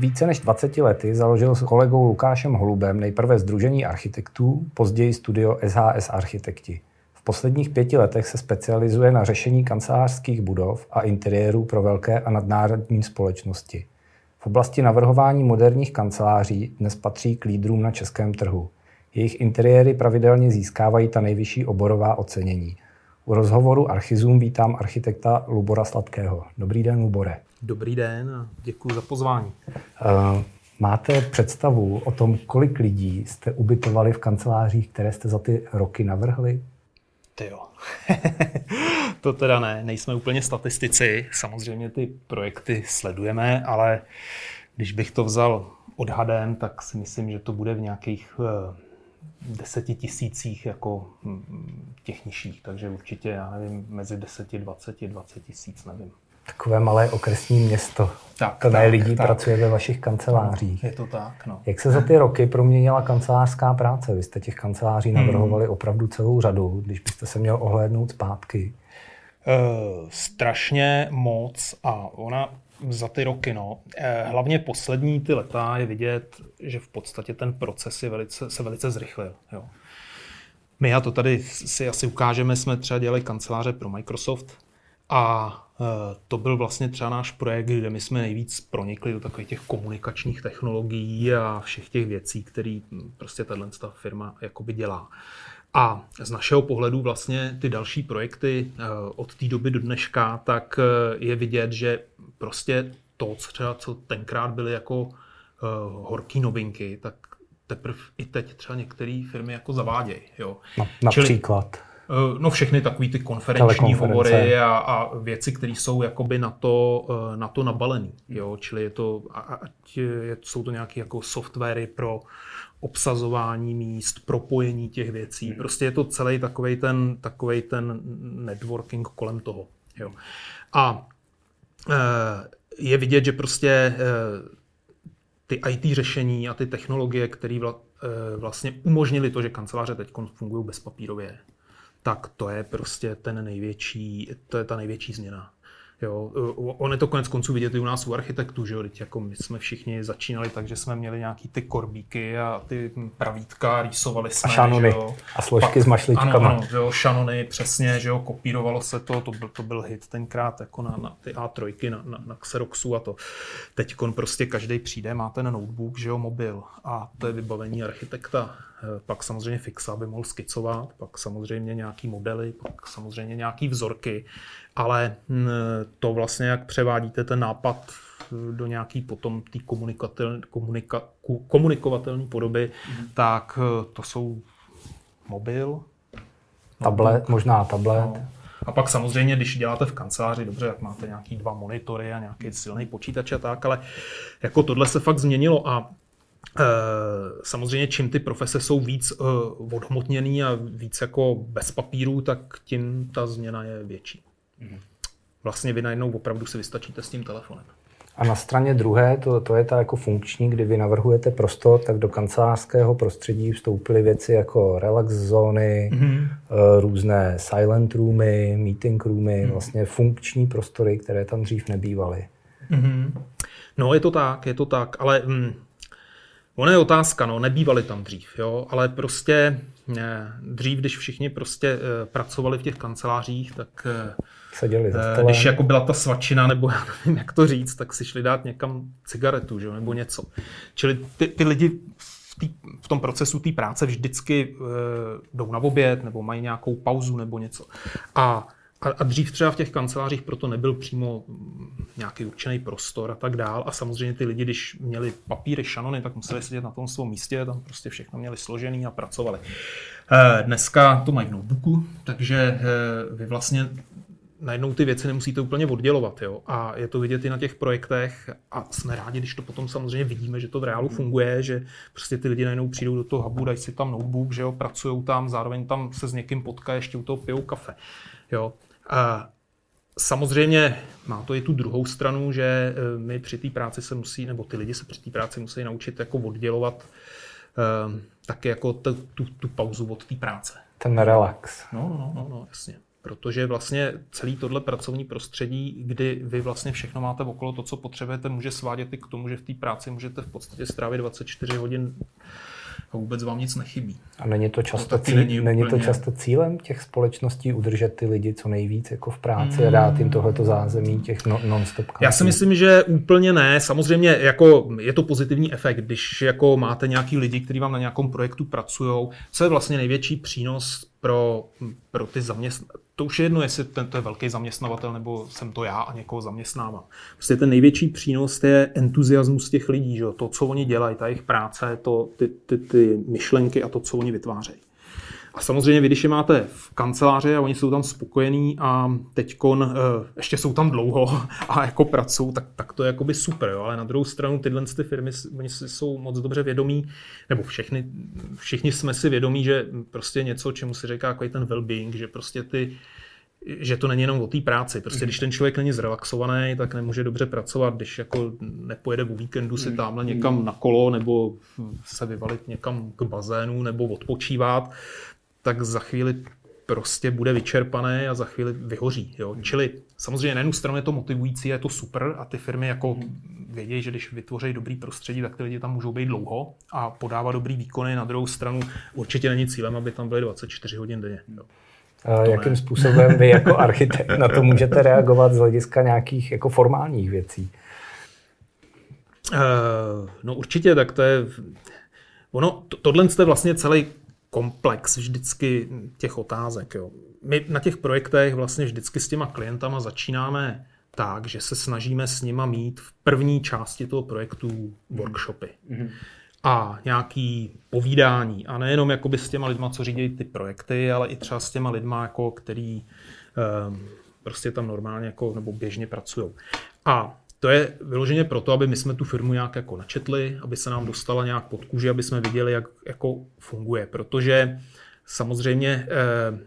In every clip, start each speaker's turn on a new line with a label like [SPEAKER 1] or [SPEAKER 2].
[SPEAKER 1] Více než 20 lety založil s kolegou Lukášem Holubem nejprve Združení architektů, později studio SHS Architekti. V posledních pěti letech se specializuje na řešení kancelářských budov a interiérů pro velké a nadnárodní společnosti. V oblasti navrhování moderních kanceláří dnes patří k lídrům na českém trhu. Jejich interiéry pravidelně získávají ta nejvyšší oborová ocenění. U rozhovoru Archizum vítám architekta Lubora Sladkého. Dobrý den, Lubore.
[SPEAKER 2] Dobrý den a děkuji za pozvání.
[SPEAKER 1] Uh, máte představu o tom, kolik lidí jste ubytovali v kancelářích, které jste za ty roky navrhli?
[SPEAKER 2] Ty jo. to teda ne, nejsme úplně statistici. Samozřejmě ty projekty sledujeme, ale když bych to vzal odhadem, tak si myslím, že to bude v nějakých eh, deseti tisících jako hm, těch nižších. Takže určitě, já nevím, mezi deseti, dvaceti, dvacet tisíc, nevím.
[SPEAKER 1] Takové malé okresní město. Tak, Plné tak, lidí tak. pracuje ve vašich kancelářích.
[SPEAKER 2] Je to tak, no.
[SPEAKER 1] Jak se za ty roky proměnila kancelářská práce? Vy jste těch kanceláří hmm. navrhovali hmm. opravdu celou řadu, když byste se měl ohlédnout zpátky.
[SPEAKER 2] Uh, strašně moc a ona za ty roky, no. Eh, hlavně poslední ty leta je vidět, že v podstatě ten proces je velice, se velice zrychlil. Jo. My a to tady si asi ukážeme, jsme třeba dělali kanceláře pro Microsoft a Eh, to byl vlastně třeba náš projekt, kde my jsme nejvíc pronikli do takových těch komunikačních technologií a všech těch věcí, které hm, prostě tato firma jakoby dělá. A z našeho pohledu vlastně ty další projekty eh, od té doby do dneška, tak eh, je vidět, že prostě to, třeba co tenkrát byly jako horký novinky, tak teprve i teď třeba některé firmy jako zavádějí. Jo.
[SPEAKER 1] No, například. Čili,
[SPEAKER 2] no všechny takové ty konferenční hovory a, a věci, které jsou jakoby na to, eh, na to nabalený. Jo? Čili je to, ať je, jsou to nějaké jako softwary pro obsazování míst, propojení těch věcí. Hmm. Prostě je to celý takový ten, takovej ten networking kolem toho. Jo? A eh, je vidět, že prostě ty IT řešení a ty technologie, které vlastně umožnily to, že kanceláře teď fungují bezpapírově, tak to je prostě ten největší, to je ta největší změna. Jo, on je to konec konců vidět i u nás u architektů, že jo, teď jako my jsme všichni začínali tak, že jsme měli nějaký ty korbíky a ty pravítka, rýsovali jsme,
[SPEAKER 1] a šanony,
[SPEAKER 2] že jo.
[SPEAKER 1] a složky Pak, s mašličkama. Ano, ano,
[SPEAKER 2] jo, šanony, přesně, že jo, kopírovalo se to, to byl, to byl hit tenkrát jako na, na ty A3, na, na, na Xeroxu a to. Teď prostě každý přijde, má ten notebook, že jo, mobil a to je vybavení architekta. Eh, pak samozřejmě fixa, aby mohl skicovat, pak samozřejmě nějaký modely, pak samozřejmě nějaký vzorky ale hm, to vlastně, jak převádíte ten nápad do nějaký potom té komunika, komunikovatelné podoby, mm. tak eh, to jsou mobil.
[SPEAKER 1] Tablet, notebook, možná tablet. No.
[SPEAKER 2] A pak samozřejmě, když děláte v kanceláři, dobře, jak máte nějaký dva monitory a nějaký silný počítač a tak, ale jako tohle se fakt změnilo a samozřejmě čím ty profese jsou víc e, odhmotněný a víc jako bez papíru, tak tím ta změna je větší. Vlastně vy najednou opravdu si vystačíte s tím telefonem.
[SPEAKER 1] A na straně druhé, to, to je ta jako funkční, kdy vy navrhujete prostor, tak do kancelářského prostředí vstoupily věci jako relax zóny, mm-hmm. různé silent roomy, meeting roomy, mm-hmm. vlastně funkční prostory, které tam dřív nebývaly. Mm-hmm.
[SPEAKER 2] No je to tak, je to tak, ale mm, ono je otázka, no, nebývaly tam dřív, jo, ale prostě ne, dřív, když všichni prostě e, pracovali v těch kancelářích, tak e,
[SPEAKER 1] seděli za
[SPEAKER 2] stolem. Když jako byla ta svačina, nebo já nevím, jak to říct, tak si šli dát někam cigaretu, že? nebo něco. Čili ty, ty lidi v, tý, v tom procesu té práce vždycky jdou na oběd, nebo mají nějakou pauzu, nebo něco. A a, a dřív třeba v těch kancelářích proto nebyl přímo nějaký určený prostor a tak dál. A samozřejmě ty lidi, když měli papíry, šanony, tak museli sedět na tom svém místě, tam prostě všechno měli složený a pracovali. E, dneska to mají v notebooku, takže e, vy vlastně najednou ty věci nemusíte úplně oddělovat. Jo? A je to vidět i na těch projektech a jsme rádi, když to potom samozřejmě vidíme, že to v reálu funguje, že prostě ty lidi najednou přijdou do toho hubu, dají si tam notebook, že jo, pracují tam, zároveň tam se s někým potkají, ještě u toho pijou kafe. Jo? A samozřejmě má to i tu druhou stranu, že e, my při té práci se musí, nebo ty lidi se při té práci musí naučit jako oddělovat um, taky jako tu, tu, tu pauzu od té práce.
[SPEAKER 1] Ten relax.
[SPEAKER 2] No, no, no, no, jasně. Protože vlastně celý tohle pracovní prostředí, kdy vy vlastně všechno máte okolo to, co potřebujete, může svádět i k tomu, že v té práci můžete v podstatě strávit 24 hodin a vůbec vám nic nechybí.
[SPEAKER 1] A není to často, to cíl, není, není úplně... to často cílem těch společností udržet ty lidi co nejvíc jako v práci mm. a dát jim tohleto zázemí těch no, non-stop
[SPEAKER 2] kampů? Já si myslím, že úplně ne. Samozřejmě jako je to pozitivní efekt, když jako máte nějaký lidi, kteří vám na nějakém projektu pracují. Co je vlastně největší přínos pro, pro ty zaměstnance? To už je jedno, jestli ten to je velký zaměstnavatel nebo jsem to já a někoho zaměstnávám. Prostě ten největší přínos je entuziasmus těch lidí, že? to, co oni dělají, ta jejich práce, to, ty, ty, ty myšlenky a to, co oni vytvářejí. A samozřejmě vy, když je máte v kanceláři a oni jsou tam spokojení a teď uh, ještě jsou tam dlouho a jako pracují, tak, tak to je jakoby super. Jo? Ale na druhou stranu tyhle ty firmy oni jsou moc dobře vědomí, nebo všechny, všichni jsme si vědomí, že prostě něco, čemu se říká jako ten well-being, že prostě ty že to není jenom o té práci. Prostě když ten člověk není zrelaxovaný, tak nemůže dobře pracovat, když jako nepojede o víkendu si tamhle někam na kolo nebo se vyvalit někam k bazénu nebo odpočívat, tak za chvíli prostě bude vyčerpané a za chvíli vyhoří. Jo? Čili samozřejmě na jednu stranu je to motivující, je to super a ty firmy jako vědí, že když vytvoří dobrý prostředí, tak ty lidi tam můžou být dlouho a podávat dobrý výkony. Na druhou stranu určitě není cílem, aby tam byly 24 hodin denně. Jo.
[SPEAKER 1] A jakým způsobem vy jako architekt na to můžete reagovat z hlediska nějakých jako formálních věcí?
[SPEAKER 2] Uh, no určitě, tak to je... Ono, to, tohle je vlastně celý komplex vždycky těch otázek. Jo. My na těch projektech vlastně vždycky s těma klientama začínáme tak, že se snažíme s nima mít v první části toho projektu workshopy. Mm-hmm. A nějaký povídání. A nejenom jakoby s těma lidma, co řídí ty projekty, ale i třeba s těma lidma, jako který um, prostě tam normálně jako, nebo běžně pracují. A to je vyloženě proto, aby my jsme tu firmu nějak jako načetli, aby se nám dostala nějak pod kůži, aby jsme viděli, jak jako funguje. Protože samozřejmě eh,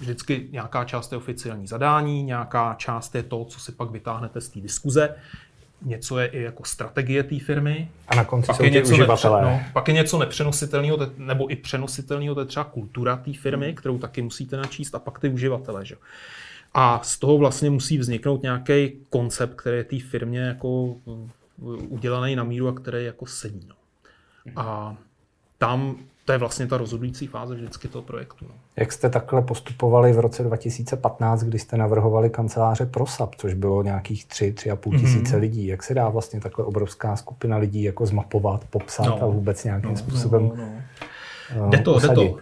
[SPEAKER 2] vždycky nějaká část je oficiální zadání, nějaká část je to, co si pak vytáhnete z té diskuze, něco je i jako strategie té firmy.
[SPEAKER 1] A na konci pak jsou je něco uživatelé.
[SPEAKER 2] Nepře- no, pak je něco nepřenositelného, nebo i přenositelného, to je třeba kultura té firmy, kterou taky musíte načíst, a pak ty uživatelé. Že? A z toho vlastně musí vzniknout nějaký koncept, který je té firmě jako udělaný na míru a který jako sedí. No. A tam to je vlastně ta rozhodující fáze vždycky toho projektu. No.
[SPEAKER 1] Jak jste takhle postupovali v roce 2015, kdy jste navrhovali kanceláře pro SAP, což bylo nějakých 3, 3,5 mm-hmm. tisíce lidí. Jak se dá vlastně takhle obrovská skupina lidí jako zmapovat, popsat no, a vůbec nějakým no, způsobem no,
[SPEAKER 2] no. Jde to, jde to.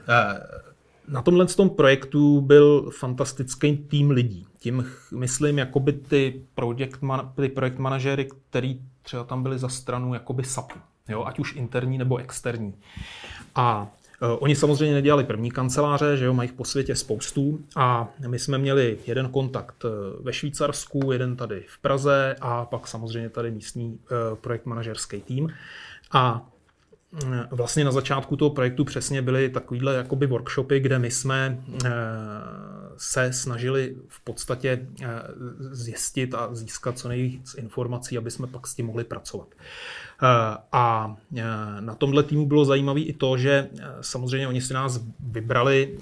[SPEAKER 2] Na tomhle tom projektu byl fantastický tým lidí. Tím myslím jakoby ty, project man, ty projekt manažery, který třeba tam byli za stranu jakoby SAPu, jo, ať už interní nebo externí. A e, Oni samozřejmě nedělali první kanceláře, že jo, mají po světě spoustu a my jsme měli jeden kontakt e, ve Švýcarsku, jeden tady v Praze a pak samozřejmě tady místní e, projekt manažerský tým. A vlastně na začátku toho projektu přesně byly takovýhle jakoby workshopy, kde my jsme eh, se snažili v podstatě eh, zjistit a získat co nejvíc informací, aby jsme pak s tím mohli pracovat. Eh, a na tomhle týmu bylo zajímavé i to, že samozřejmě oni si nás vybrali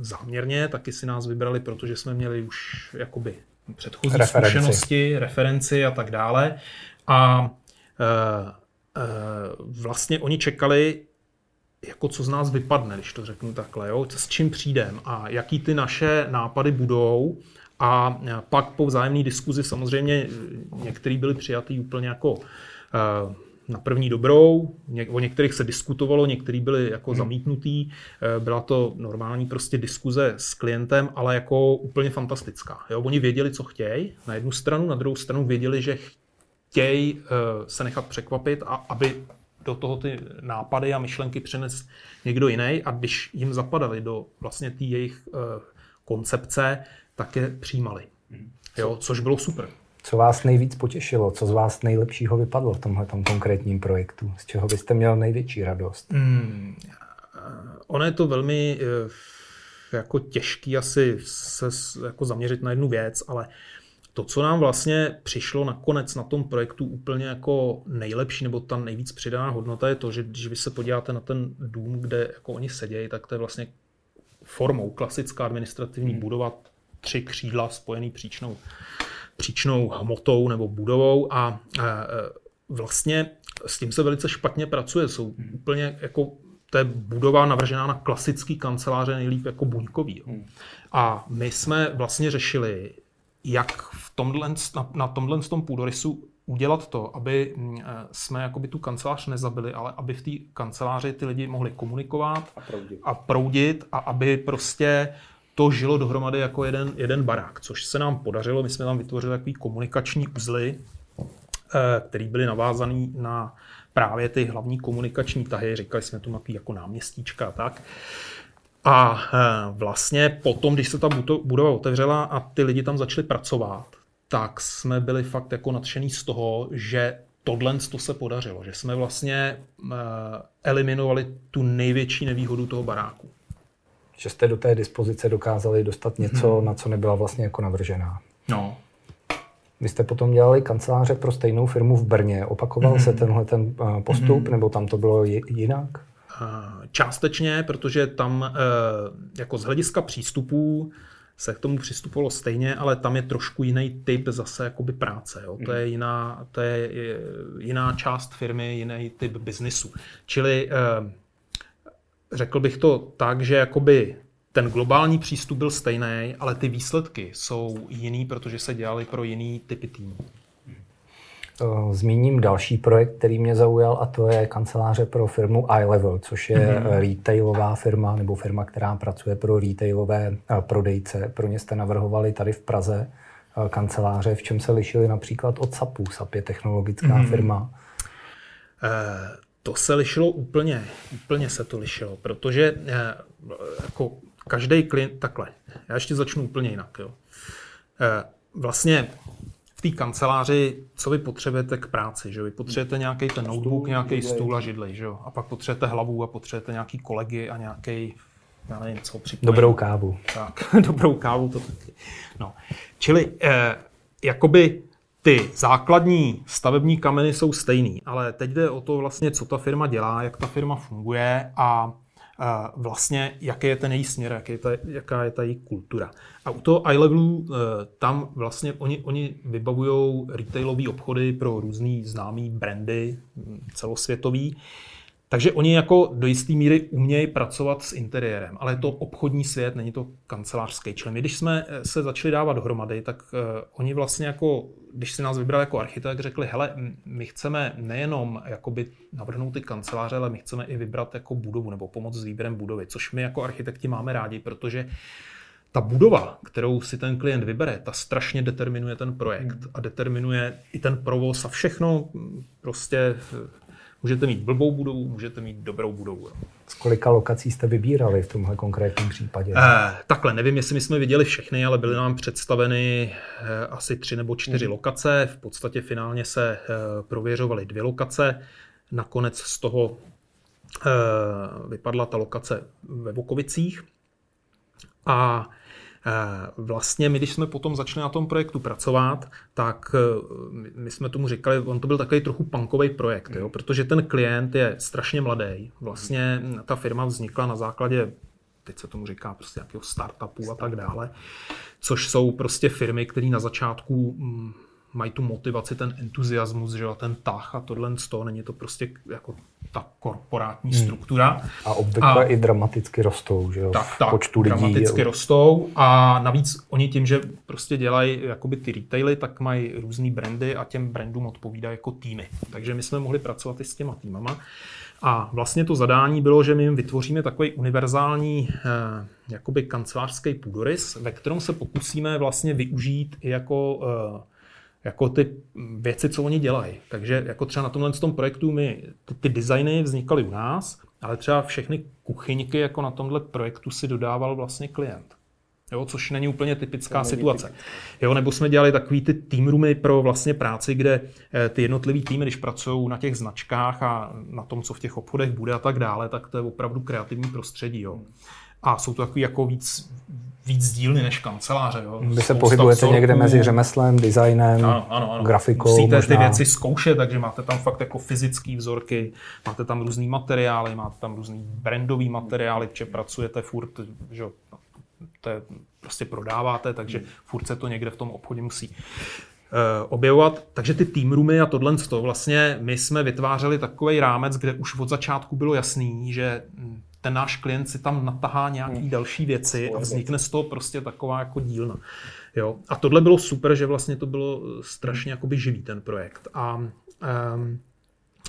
[SPEAKER 2] záměrně, taky si nás vybrali, protože jsme měli už jakoby předchozí referenci. zkušenosti, referenci a tak dále. A vlastně oni čekali, jako co z nás vypadne, když to řeknu takhle, jo? s čím přijdem a jaký ty naše nápady budou. A pak po vzájemné diskuzi samozřejmě některý byli přijatý úplně jako eh, na první dobrou, o některých se diskutovalo, některý byli jako hmm. zamítnutý, eh, byla to normální prostě diskuze s klientem, ale jako úplně fantastická. Jo? Oni věděli, co chtějí na jednu stranu, na druhou stranu věděli, že chtějí uh, se nechat překvapit a aby do toho ty nápady a myšlenky přines někdo jiný a když jim zapadaly do vlastně té jejich uh, koncepce, tak je přijímali. Jo, což bylo super.
[SPEAKER 1] Co vás nejvíc potěšilo? Co z vás nejlepšího vypadlo v tomhle konkrétním projektu? Z čeho byste měl největší radost? Hmm,
[SPEAKER 2] ono je to velmi jako těžký asi se jako zaměřit na jednu věc, ale to, co nám vlastně přišlo nakonec na tom projektu úplně jako nejlepší, nebo ta nejvíc přidaná hodnota je to, že když vy se podíváte na ten dům, kde jako oni sedějí, tak to je vlastně formou. Klasická administrativní hmm. budova, tři křídla spojený příčnou, příčnou hmotou nebo budovou a e, vlastně s tím se velice špatně pracuje. Jsou hmm. úplně jako to je budova navržená na klasický kanceláře, nejlíp jako buňkový. Hmm. A my jsme vlastně řešili, jak v tomhle, na, na tomhle tom půdorysu udělat to, aby mm, eh, jsme jakoby tu kancelář nezabili, ale aby v té kanceláři ty lidi mohli komunikovat a proudit. a proudit a aby prostě to žilo dohromady jako jeden, jeden barák, což se nám podařilo. My jsme tam vytvořili takový komunikační uzly, eh, který byly navázaný na právě ty hlavní komunikační tahy, říkali jsme tu takový jako náměstíčka a tak. A eh, vlastně potom, když se ta budova otevřela a ty lidi tam začali pracovat, tak jsme byli fakt jako nadšený z toho, že tohle to se podařilo, že jsme vlastně uh, eliminovali tu největší nevýhodu toho baráku.
[SPEAKER 1] Že jste do té dispozice dokázali dostat něco, hmm. na co nebyla vlastně jako navržená.
[SPEAKER 2] No.
[SPEAKER 1] Vy jste potom dělali kanceláře pro stejnou firmu v Brně. Opakoval hmm. se tenhle ten eh, postup, hmm. nebo tam to bylo jinak?
[SPEAKER 2] Eh, částečně, protože tam jako z hlediska přístupů se k tomu přistupovalo stejně, ale tam je trošku jiný typ zase jakoby práce. Jo? To, je mhm. jiná, to je jiná část firmy, jiný typ biznisu. Čili eh, řekl bych to tak, že jakoby ten globální přístup byl stejný, ale ty výsledky jsou jiný, protože se dělaly pro jiný typy týmů.
[SPEAKER 1] Eh, zmíním další projekt, který mě zaujal, a to je kanceláře pro firmu iLevel, což je mm-hmm. retailová firma nebo firma, která pracuje pro retailové eh, prodejce. Pro ně jste navrhovali tady v Praze kanceláře, v čem se lišili například od SAPu. SAP je technologická mm-hmm. firma.
[SPEAKER 2] To se lišilo úplně, úplně se to lišilo, protože jako každý klient, takhle, já ještě začnu úplně jinak. Jo. Vlastně v té kanceláři, co vy potřebujete k práci, že vy potřebujete nějaký ten notebook, nějaký stůl a židli, že jo? A pak potřebujete hlavu a potřebujete nějaký kolegy a nějaký, já nevím, co připojí.
[SPEAKER 1] Dobrou kávu.
[SPEAKER 2] Tak, dobrou kávu to taky. No. Čili, eh, jakoby ty základní stavební kameny jsou stejný, ale teď jde o to vlastně, co ta firma dělá, jak ta firma funguje a vlastně, jaký je ten její směr, jaký je ta, jaká je ta její kultura. A u toho iLevelu eh, tam vlastně oni, oni vybavují retailové obchody pro různý známý brandy hm, celosvětový, takže oni jako do jisté míry umějí pracovat s interiérem, ale je to obchodní svět, není to kancelářský. My, když jsme eh, se začali dávat dohromady, tak uh, oni vlastně jako, když si nás vybrali jako architekt, řekli, hele, my chceme nejenom jakoby navrhnout ty kanceláře, ale my chceme i vybrat jako budovu nebo pomoct s výběrem budovy, což my jako architekti máme rádi, protože ta budova, kterou si ten klient vybere, ta strašně determinuje ten projekt a determinuje i ten provoz a všechno prostě Můžete mít blbou budovu, můžete mít dobrou budovu.
[SPEAKER 1] Z kolika lokací jste vybírali v tomhle konkrétním případě?
[SPEAKER 2] Eh, takhle, nevím, jestli my jsme viděli všechny, ale byly nám představeny eh, asi tři nebo čtyři hmm. lokace. V podstatě finálně se eh, prověřovaly dvě lokace. Nakonec z toho eh, vypadla ta lokace ve Vokovicích. A vlastně my, když jsme potom začali na tom projektu pracovat, tak eh, my jsme tomu říkali, on to byl takový trochu punkový projekt, jo, protože ten klient je strašně mladý. Vlastně ta firma vznikla na základě teď se tomu říká prostě nějakého startupu a tak dále, což jsou prostě firmy, které na začátku mm, mají tu motivaci, ten entuziasmus, že jo, ten tah a tohle z toho, není to prostě jako ta korporátní hmm. struktura.
[SPEAKER 1] A obvykle a, i dramaticky rostou, že jo,
[SPEAKER 2] tak, tak, počtu lidí. dramaticky je... rostou a navíc oni tím, že prostě dělají jakoby ty retaily, tak mají různý brandy a těm brandům odpovídají jako týmy. Takže my jsme mohli pracovat i s těma týmama. A vlastně to zadání bylo, že my jim vytvoříme takový univerzální eh, jakoby kancelářský půdorys, ve kterém se pokusíme vlastně využít i jako eh, jako ty věci, co oni dělají. Takže jako třeba na tomhle tom projektu my ty, ty designy vznikaly u nás, ale třeba všechny kuchyňky jako na tomhle projektu si dodával vlastně klient. Jo, což není úplně typická není situace. Typické. Jo, nebo jsme dělali takový ty team roomy pro vlastně práci, kde eh, ty jednotlivý týmy, když pracují na těch značkách a na tom, co v těch obchodech bude a tak dále, tak to je opravdu kreativní prostředí. Jo. a jsou to takový jako víc, víc dílny než kanceláře. Jo.
[SPEAKER 1] Vy se pohybujete vzorků. někde mezi řemeslem, designem, ano, ano, ano. grafikou.
[SPEAKER 2] Musíte možná... ty věci zkoušet, takže máte tam fakt jako fyzické vzorky, máte tam různý materiály, máte tam různý brandový materiály, že pracujete furt, že to je, prostě prodáváte, takže furt se to někde v tom obchodě musí eh, objevovat. Takže ty team roomy a tohle, vlastně my jsme vytvářeli takový rámec, kde už od začátku bylo jasný, že ten náš klient si tam natahá nějaký hmm. další věci a vznikne z toho prostě taková jako dílna. Jo? A tohle bylo super, že vlastně to bylo strašně jakoby živý ten projekt. A um,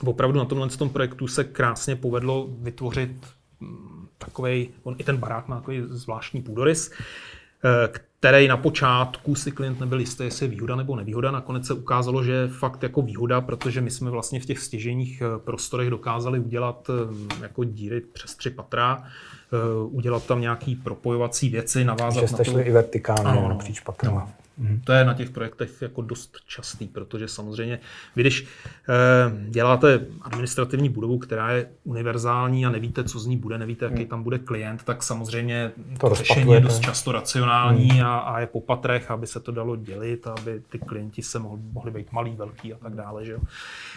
[SPEAKER 2] opravdu na tomhle tom projektu se krásně povedlo vytvořit mm, takový, on i ten barák má takový zvláštní půdorys, eh, který na počátku si klient nebyl jistý, jestli je výhoda nebo nevýhoda. Nakonec se ukázalo, že je fakt jako výhoda, protože my jsme vlastně v těch stěženích eh, prostorech dokázali udělat eh, jako díry přes tři patra, udělat tam nějaký propojovací věci, navázat
[SPEAKER 1] že jste
[SPEAKER 2] na
[SPEAKER 1] to. šli i vertikálně ano, napříč patrama. No.
[SPEAKER 2] Mhm. To je na těch projektech jako dost častý, protože samozřejmě vy když eh, děláte administrativní budovu, která je univerzální a nevíte, co z ní bude, nevíte, jaký hmm. tam bude klient, tak samozřejmě to, to řešení je dost často racionální hmm. a, a je po patrech, aby se to dalo dělit, aby ty klienti se mohli, mohli být malý, velký a tak dále. Že jo?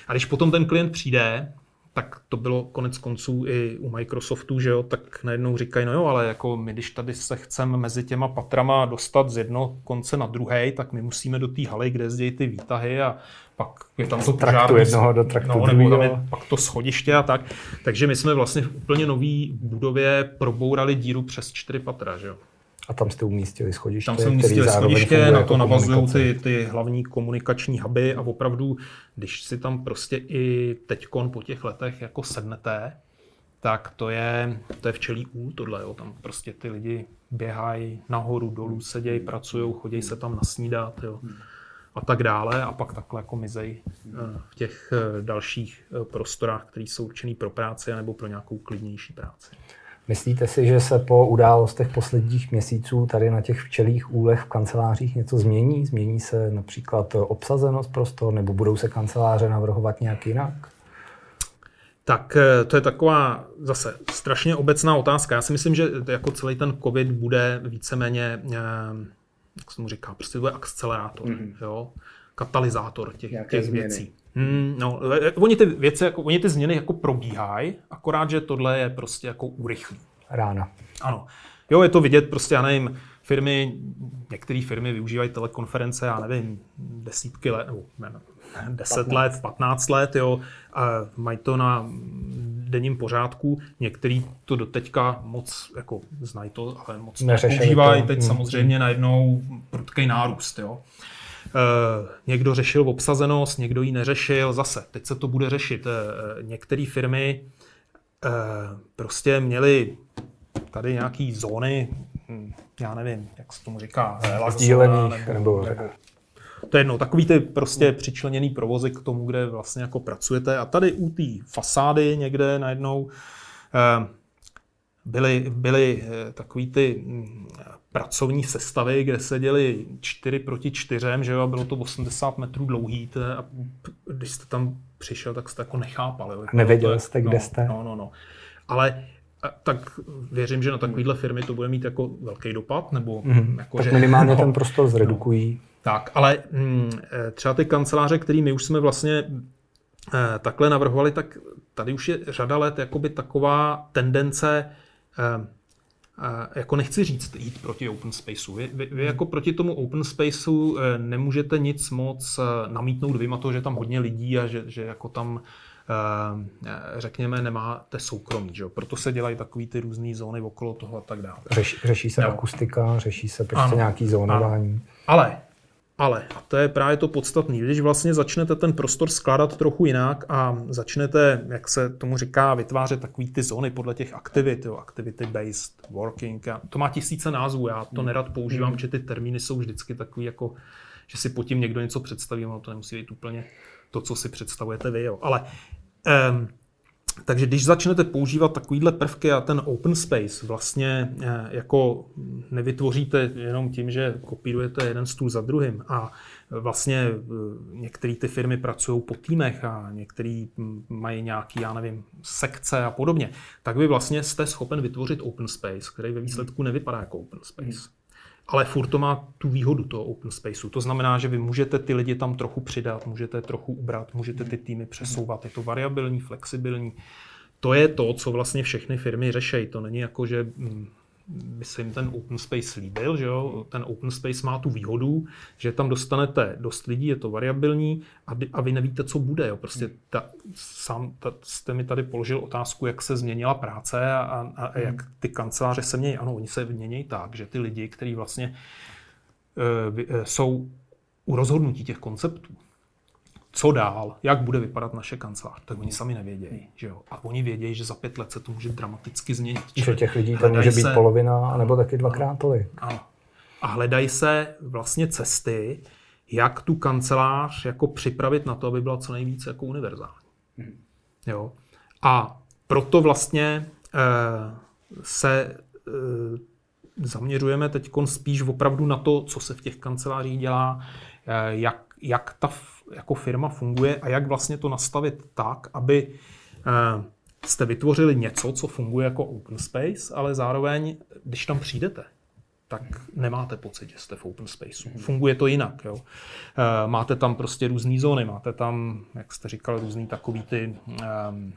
[SPEAKER 2] A když potom ten klient přijde, tak to bylo konec konců i u Microsoftu, že jo, tak najednou říkají, no jo, ale jako my, když tady se chceme mezi těma patrama dostat z jedno konce na druhé, tak my musíme do té haly, kde zdějí ty výtahy a pak je tam to
[SPEAKER 1] traktu jednoho do traktu
[SPEAKER 2] no, nebo tam je pak to schodiště a tak. Takže my jsme vlastně v úplně nový budově probourali díru přes čtyři patra, že jo.
[SPEAKER 1] A tam jste umístili schodiště,
[SPEAKER 2] Tam jsme umístili schodiště, na to jako navazují ty, ty hlavní komunikační huby a opravdu, když si tam prostě i teďkon po těch letech jako sednete, tak to je, to je včelí úl tohle, jo. tam prostě ty lidi běhají nahoru, dolů, sedějí, pracují, chodí se tam nasnídat, jo. a tak dále a pak takhle jako mizej eh, v těch eh, dalších eh, prostorách, které jsou určený pro práci nebo pro nějakou klidnější práci.
[SPEAKER 1] Myslíte si, že se po událostech posledních měsíců tady na těch včelých úlech v kancelářích něco změní? Změní se například obsazenost prostor, nebo budou se kanceláře navrhovat nějak jinak?
[SPEAKER 2] Tak eh, to je taková zase strašně obecná otázka. Já si myslím, že jako celý ten COVID bude víceméně, eh, jak se mu říká, prostě to bude akcelerátor, mm-hmm. jo? katalyzátor těch, těch věcí. Hmm, no, oni ty věci, jako, oni ty změny jako probíhají, akorát, že tohle je prostě jako urychlí.
[SPEAKER 1] Rána.
[SPEAKER 2] Ano. Jo, je to vidět, prostě já nevím, firmy, některé firmy využívají telekonference, já nevím, desítky let, nebo ne, deset 15. let, 15 let, jo, a mají to na denním pořádku. Některý to doteďka moc jako znají to, ale moc nepoužívají. Teď hmm. samozřejmě najednou prudký nárůst, jo. Eh, někdo řešil obsazenost, někdo ji neřešil. Zase, teď se to bude řešit. Eh, některé firmy eh, prostě měly tady nějaký zóny, hm, já nevím, jak se tomu říká,
[SPEAKER 1] sdílených, nebo, nebo,
[SPEAKER 2] to je jedno, takový ty prostě přičleněný provozy k tomu, kde vlastně jako pracujete. A tady u té fasády někde najednou byly, byly takový ty hm, pracovní sestavy, kde seděli čtyři proti čtyřem, že jo, a bylo to 80 metrů dlouhý, to, a když jste tam přišel, tak jste jako nechápal. Jo.
[SPEAKER 1] Nevěděl jste, kde
[SPEAKER 2] no,
[SPEAKER 1] jste?
[SPEAKER 2] No, no, no. Ale tak věřím, že na takovéhle firmy to bude mít jako velký dopad, nebo
[SPEAKER 1] mm,
[SPEAKER 2] jako,
[SPEAKER 1] tak
[SPEAKER 2] že,
[SPEAKER 1] minimálně no, ten prostor zredukují. No,
[SPEAKER 2] tak, ale mm, e, třeba ty kanceláře, které my už jsme vlastně eh, takhle navrhovali, tak tady už je řada let jakoby taková tendence eh, jako nechci říct jít proti open spaceu. Vy, vy, vy jako proti tomu open spaceu eh, nemůžete nic moc eh, namítnout vyjma toho, že tam hodně lidí a že, že jako tam eh, řekněme, nemáte soukromí. Že? Proto se dělají takové ty různé zóny okolo toho a tak dále.
[SPEAKER 1] Řeší, řeší se jo. akustika, řeší se prostě ano, nějaký zónování. Ano.
[SPEAKER 2] Ale ale, a to je právě to podstatné, když vlastně začnete ten prostor skládat trochu jinak a začnete, jak se tomu říká, vytvářet takové ty zóny podle těch aktivit, jo, activity-based working. A to má tisíce názvů, já to nerad používám, mm. že ty termíny jsou vždycky takový jako, že si pod tím někdo něco představí, ono to nemusí být úplně to, co si představujete vy. Jo. Ale um, takže když začnete používat takovýhle prvky a ten open space vlastně eh, jako nevytvoříte jenom tím, že kopírujete jeden stůl za druhým a vlastně eh, některé ty firmy pracují po týmech a některé mají nějaký, já nevím, sekce a podobně, tak vy vlastně jste schopen vytvořit open space, který ve výsledku nevypadá jako open space. Ale furt to má tu výhodu toho open spaceu. To znamená, že vy můžete ty lidi tam trochu přidat, můžete trochu ubrat, můžete ty týmy přesouvat. Je to variabilní, flexibilní. To je to, co vlastně všechny firmy řeší. To není jako, že mm, by se jim ten open space líbil, že jo? ten open space má tu výhodu, že tam dostanete dost lidí, je to variabilní a, a vy nevíte, co bude. Jo? Prostě ta, sám ta, jste mi tady položil otázku, jak se změnila práce a, a, a jak ty kanceláře se mění. Ano, oni se mění tak, že ty lidi, kteří vlastně uh, jsou u rozhodnutí těch konceptů, co dál, jak bude vypadat naše kancelář, tak oni sami nevědějí. Že jo? A oni vědějí, že za pět let se to může dramaticky změnit.
[SPEAKER 1] Že těch lidí tam může být se, polovina, nebo taky dvakrát tolik.
[SPEAKER 2] Ano. A hledají se vlastně cesty, jak tu kancelář jako připravit na to, aby byla co nejvíce jako univerzální. Hmm. Jo? A proto vlastně e, se e, zaměřujeme teď spíš opravdu na to, co se v těch kancelářích dělá, e, jak, jak ta jako firma funguje a jak vlastně to nastavit tak, aby eh, jste vytvořili něco, co funguje jako open space, ale zároveň, když tam přijdete, tak nemáte pocit, že jste v open spaceu. Funguje to jinak. Jo. Eh, máte tam prostě různé zóny, máte tam, jak jste říkal, různý takový ty um,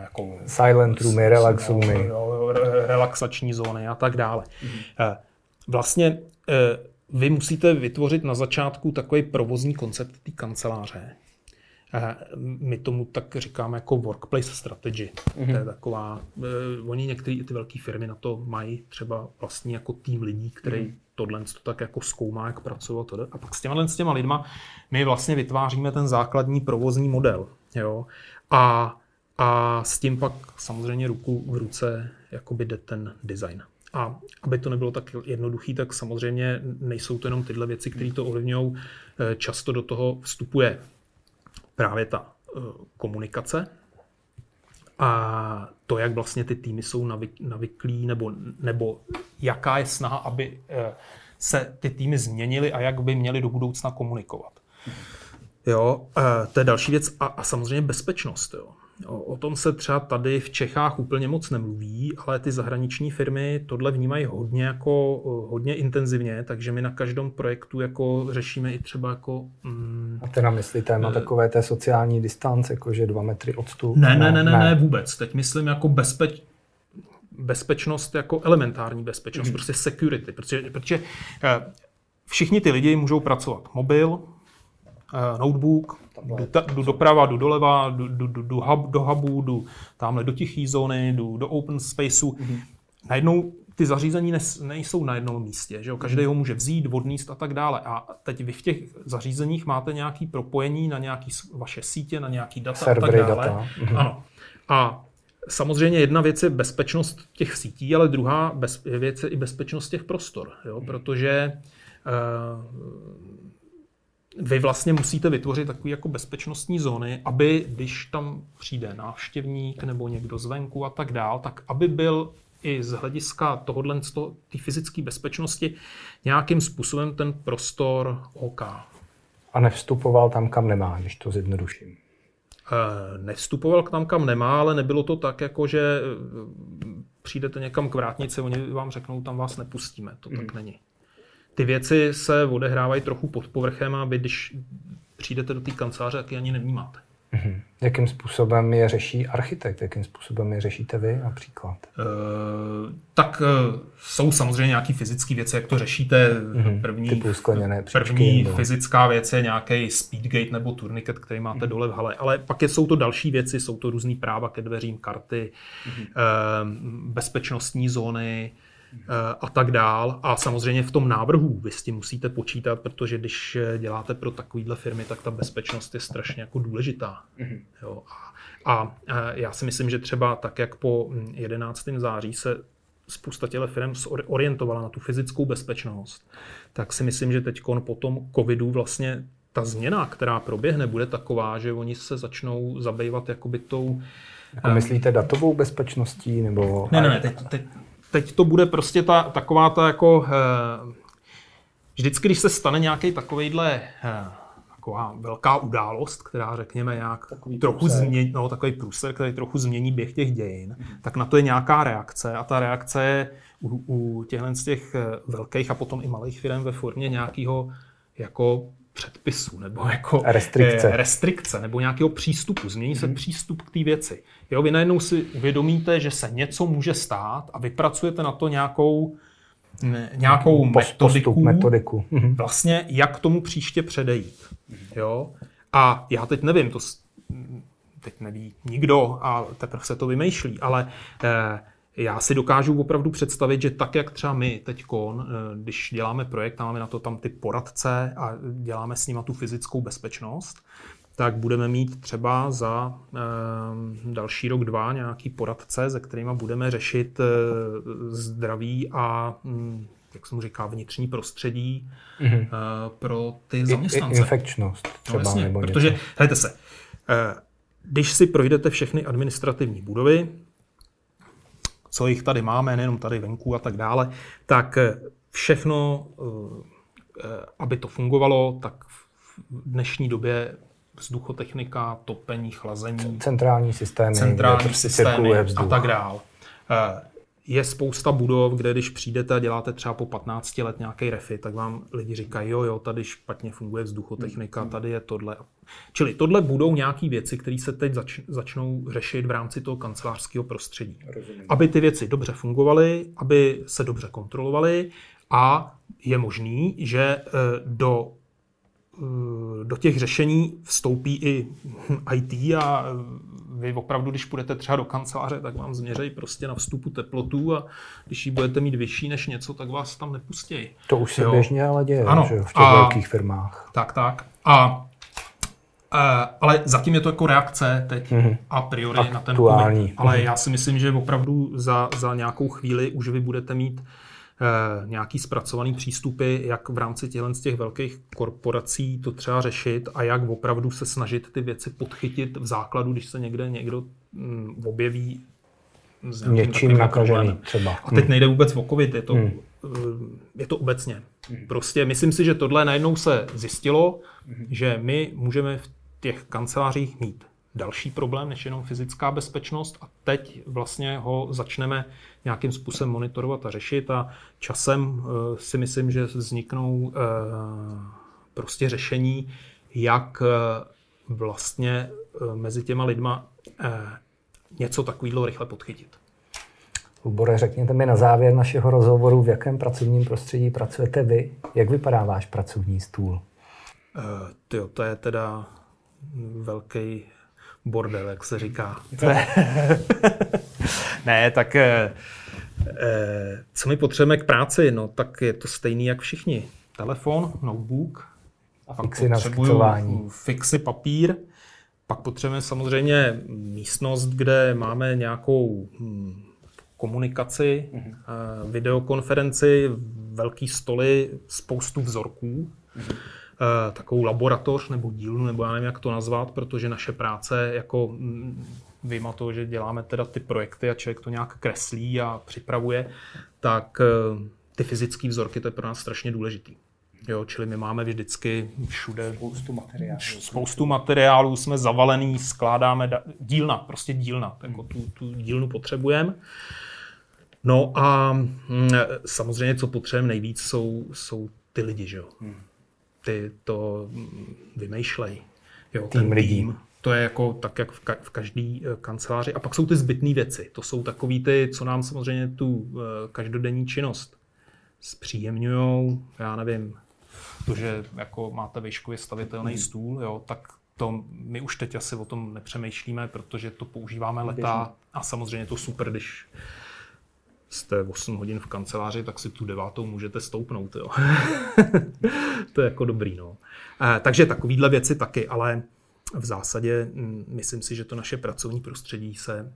[SPEAKER 1] jako silent roomy, relax roomy.
[SPEAKER 2] relaxační zóny a tak dále. Mm. Vlastně vy musíte vytvořit na začátku takový provozní koncept té kanceláře. My tomu tak říkáme jako workplace strategy. Mm-hmm. To je mhm. taková, uh, oni některé ty velké firmy na to mají třeba vlastní jako tým lidí, který mm-hmm. tohle to tak jako zkoumá, jak pracovat. A pak s těma, s těma lidma my vlastně vytváříme ten základní provozní model. Jo? A, a s tím pak samozřejmě ruku v ruce jakoby jde ten design. A aby to nebylo tak jednoduché, tak samozřejmě nejsou to jenom tyhle věci, které to ovlivňují. Eh, často do toho vstupuje právě ta eh, komunikace a to, jak vlastně ty týmy jsou navyklí, nebo, nebo jaká je snaha, aby eh, se ty týmy změnily a jak by měly do budoucna komunikovat. Jo, to je další věc. A, a samozřejmě bezpečnost. Jo. O, o tom se třeba tady v Čechách úplně moc nemluví, ale ty zahraniční firmy tohle vnímají hodně jako hodně intenzivně, takže my na každém projektu jako řešíme i třeba jako...
[SPEAKER 1] Mm, a ty na myslí téma uh, takové té sociální distance, jakože dva metry odstup?
[SPEAKER 2] Ne, ne, ne, ne, ne, vůbec. Teď myslím jako bezpeč, bezpečnost, jako elementární bezpečnost, mm. prostě security, protože, protože všichni ty lidi můžou pracovat mobil, notebook, jdu, ta, jdu doprava, jdu doleva, jdu, jdu, jdu, jdu hub, do hubu, jdu tamhle do tiché zóny, jdu do open spaceu. Mm-hmm. Najednou ty zařízení nes, nejsou na jednom místě, že jo? každý ho může vzít, odníst a tak dále. A teď vy v těch zařízeních máte nějaké propojení na nějaké vaše sítě, na nějaké data Servery a tak dále. Data. Mm-hmm. Ano. A samozřejmě jedna věc je bezpečnost těch sítí, ale druhá bez, věc je i bezpečnost těch prostor, jo? protože uh, vy vlastně musíte vytvořit takové jako bezpečnostní zóny, aby když tam přijde návštěvník nebo někdo zvenku a tak dál, tak aby byl i z hlediska tohohle, té fyzické bezpečnosti nějakým způsobem ten prostor OK.
[SPEAKER 1] A nevstupoval tam, kam nemá, když to zjednoduším.
[SPEAKER 2] Eh, nevstupoval tam, kam nemá, ale nebylo to tak, jako že eh, přijdete někam k vrátnici, oni vám řeknou, tam vás nepustíme. To mm. tak není ty věci se odehrávají trochu pod povrchem a vy, když přijdete do té kanceláře, tak je ani nevnímáte.
[SPEAKER 1] Mm-hmm. Jakým způsobem je řeší architekt? Jakým způsobem je řešíte vy například? E,
[SPEAKER 2] tak e, jsou samozřejmě nějaké fyzické věci, jak to řešíte. Mm-hmm. První,
[SPEAKER 1] Typu skleněné
[SPEAKER 2] první nebo... fyzická věc je nějaký speedgate nebo turniket, který máte mm-hmm. dole v hale. Ale pak je, jsou to další věci, jsou to různý práva ke dveřím, karty, mm-hmm. e, bezpečnostní zóny, a tak dál. A samozřejmě v tom návrhu vy s tím musíte počítat, protože když děláte pro takovýhle firmy, tak ta bezpečnost je strašně jako důležitá. Mm-hmm. Jo. A, a já si myslím, že třeba tak, jak po 11. září se spousta těle firm orientovala na tu fyzickou bezpečnost, tak si myslím, že teď po tom covidu vlastně ta změna, která proběhne, bude taková, že oni se začnou zabývat jakoby tou...
[SPEAKER 1] Jako myslíte datovou bezpečností? Nebo...
[SPEAKER 2] Ne, ne, ne, teď, teď, teď to bude prostě ta, taková ta jako... Eh, vždycky, když se stane nějaký takovejhle eh, taková velká událost, která řekněme nějak takový trochu změní, no, takový průser, který trochu změní běh těch dějin, mm-hmm. tak na to je nějaká reakce a ta reakce je u, u těchto z těch eh, velkých a potom i malých firm ve formě nějakého jako předpisu nebo jako
[SPEAKER 1] restrikce,
[SPEAKER 2] restrikce nebo nějakého přístupu. Změní se mm-hmm. přístup k té věci. Jo, vy najednou si uvědomíte, že se něco může stát a vypracujete na to nějakou nějakou metodiku,
[SPEAKER 1] metodiku.
[SPEAKER 2] Mhm. Vlastně, jak tomu příště předejít. Jo? A já teď nevím, to teď neví nikdo a teprve se to vymýšlí, ale eh, já si dokážu opravdu představit, že tak, jak třeba my teď, eh, když děláme projekt, máme na to tam ty poradce a děláme s nimi tu fyzickou bezpečnost, tak budeme mít třeba za e, další rok, dva nějaký poradce, se kterými budeme řešit e, zdraví a, mm, jak jsem říká, vnitřní prostředí mm-hmm. e, pro ty zaměstnance.
[SPEAKER 1] I, infekčnost třeba. No, jasně,
[SPEAKER 2] nebo protože, hejte se, e, když si projdete všechny administrativní budovy, co jich tady máme, nejenom tady venku a tak dále, tak všechno, aby to fungovalo, tak v dnešní době vzduchotechnika, topení, chlazení.
[SPEAKER 1] Centrální systémy,
[SPEAKER 2] centrální prostě systémy a tak dál. Eh, je spousta budov, kde když přijdete a děláte třeba po 15 let nějaký refy, tak vám lidi říkají, jo, jo, tady špatně funguje vzduchotechnika, hmm. tady je tohle. Čili tohle budou nějaké věci, které se teď zač- začnou řešit v rámci toho kancelářského prostředí. Rozumím. Aby ty věci dobře fungovaly, aby se dobře kontrolovaly a je možný, že eh, do Eh, do těch řešení vstoupí i IT a vy opravdu, když půjdete třeba do kanceláře, tak vám změřejí prostě na vstupu teplotu a když ji budete mít vyšší než něco, tak vás tam nepustí.
[SPEAKER 1] To už se jo. běžně ale děje ano. Že v těch a, velkých firmách.
[SPEAKER 2] Tak, tak. A Uh, ale zatím je to jako reakce teď mm-hmm. a priori Aktuální. na ten COVID. Ale mm-hmm. já si myslím, že opravdu za, za nějakou chvíli už vy budete mít nějaký zpracovaný přístupy, jak v rámci těchto z těch velkých korporací to třeba řešit a jak opravdu se snažit ty věci podchytit v základu, když se někde někdo mm, objeví
[SPEAKER 1] s něčím nakažený třeba.
[SPEAKER 2] A teď hmm. nejde vůbec o covid, je to, hmm. Eh, je to obecně. Hmm. Prostě myslím si, že tohle najednou se zjistilo, hmm. že my můžeme v těch kancelářích mít další problém než jenom fyzická bezpečnost a teď vlastně ho začneme nějakým způsobem monitorovat a řešit a časem eh, si myslím, že vzniknou eh, prostě řešení, jak eh, vlastně mezi těma lidma něco takového rychle podchytit.
[SPEAKER 1] Lubore, řekněte mi na závěr našeho rozhovoru, v jakém pracovním prostředí pracujete vy? Jak vypadá váš pracovní stůl?
[SPEAKER 2] Uh, tyjo, to je teda velký bordel, jak se říká. ne, tak eh, eh, co my potřebujeme k práci? No, tak je to stejný jak všichni. Telefon, notebook,
[SPEAKER 1] a fixy na skicování.
[SPEAKER 2] Fixy, papír, pak potřebujeme samozřejmě místnost, kde máme nějakou hm, komunikaci, mm-hmm. videokonferenci, velký stoly, spoustu vzorků. Mm-hmm takovou laboratoř nebo dílnu, nebo já nevím, jak to nazvat, protože naše práce, jako mm, vyjma toho, že děláme teda ty projekty a člověk to nějak kreslí a připravuje, tak eh, ty fyzické vzorky, to je pro nás strašně důležitý. Jo, čili my máme vždycky všude
[SPEAKER 1] spoustu materiálů.
[SPEAKER 2] Spoustu materiálů jsme zavalený, skládáme da, dílna, prostě dílna, jako tu, tu dílnu potřebujeme. No a mm, samozřejmě, co potřebujeme nejvíc, jsou, jsou ty lidi, že jo. Hmm ty to vymýšlej. Jo,
[SPEAKER 1] tým ten lidí. Tým,
[SPEAKER 2] to je jako tak, jak v, ka- v každý eh, kanceláři. A pak jsou ty zbytné věci. To jsou takový ty, co nám samozřejmě tu uh, každodenní činnost zpříjemňují. Já nevím, to, že jako máte výškově stavitelný hmm. stůl, jo, tak to my už teď asi o tom nepřemýšlíme, protože to používáme leta a samozřejmě to super, když jste 8 hodin v kanceláři, tak si tu devátou můžete stoupnout. Jo. to je jako dobrý. No. E, takže takovýhle věci taky, ale v zásadě mm, myslím si, že to naše pracovní prostředí se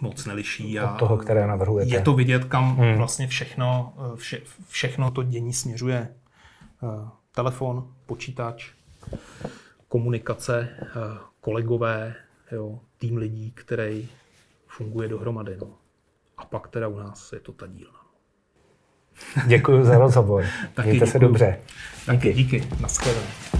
[SPEAKER 2] moc neliší.
[SPEAKER 1] A Od toho, které navrhujete.
[SPEAKER 2] Je to vidět, kam hmm. vlastně všechno, vše, všechno to dění směřuje. E, telefon, počítač, komunikace, eh, kolegové, jo, tým lidí, který funguje dohromady. No. A pak teda u nás je to ta dílna.
[SPEAKER 1] Děkuji za rozhovor. Mějte se dobře.
[SPEAKER 2] Díky. Díky. Naschledanou.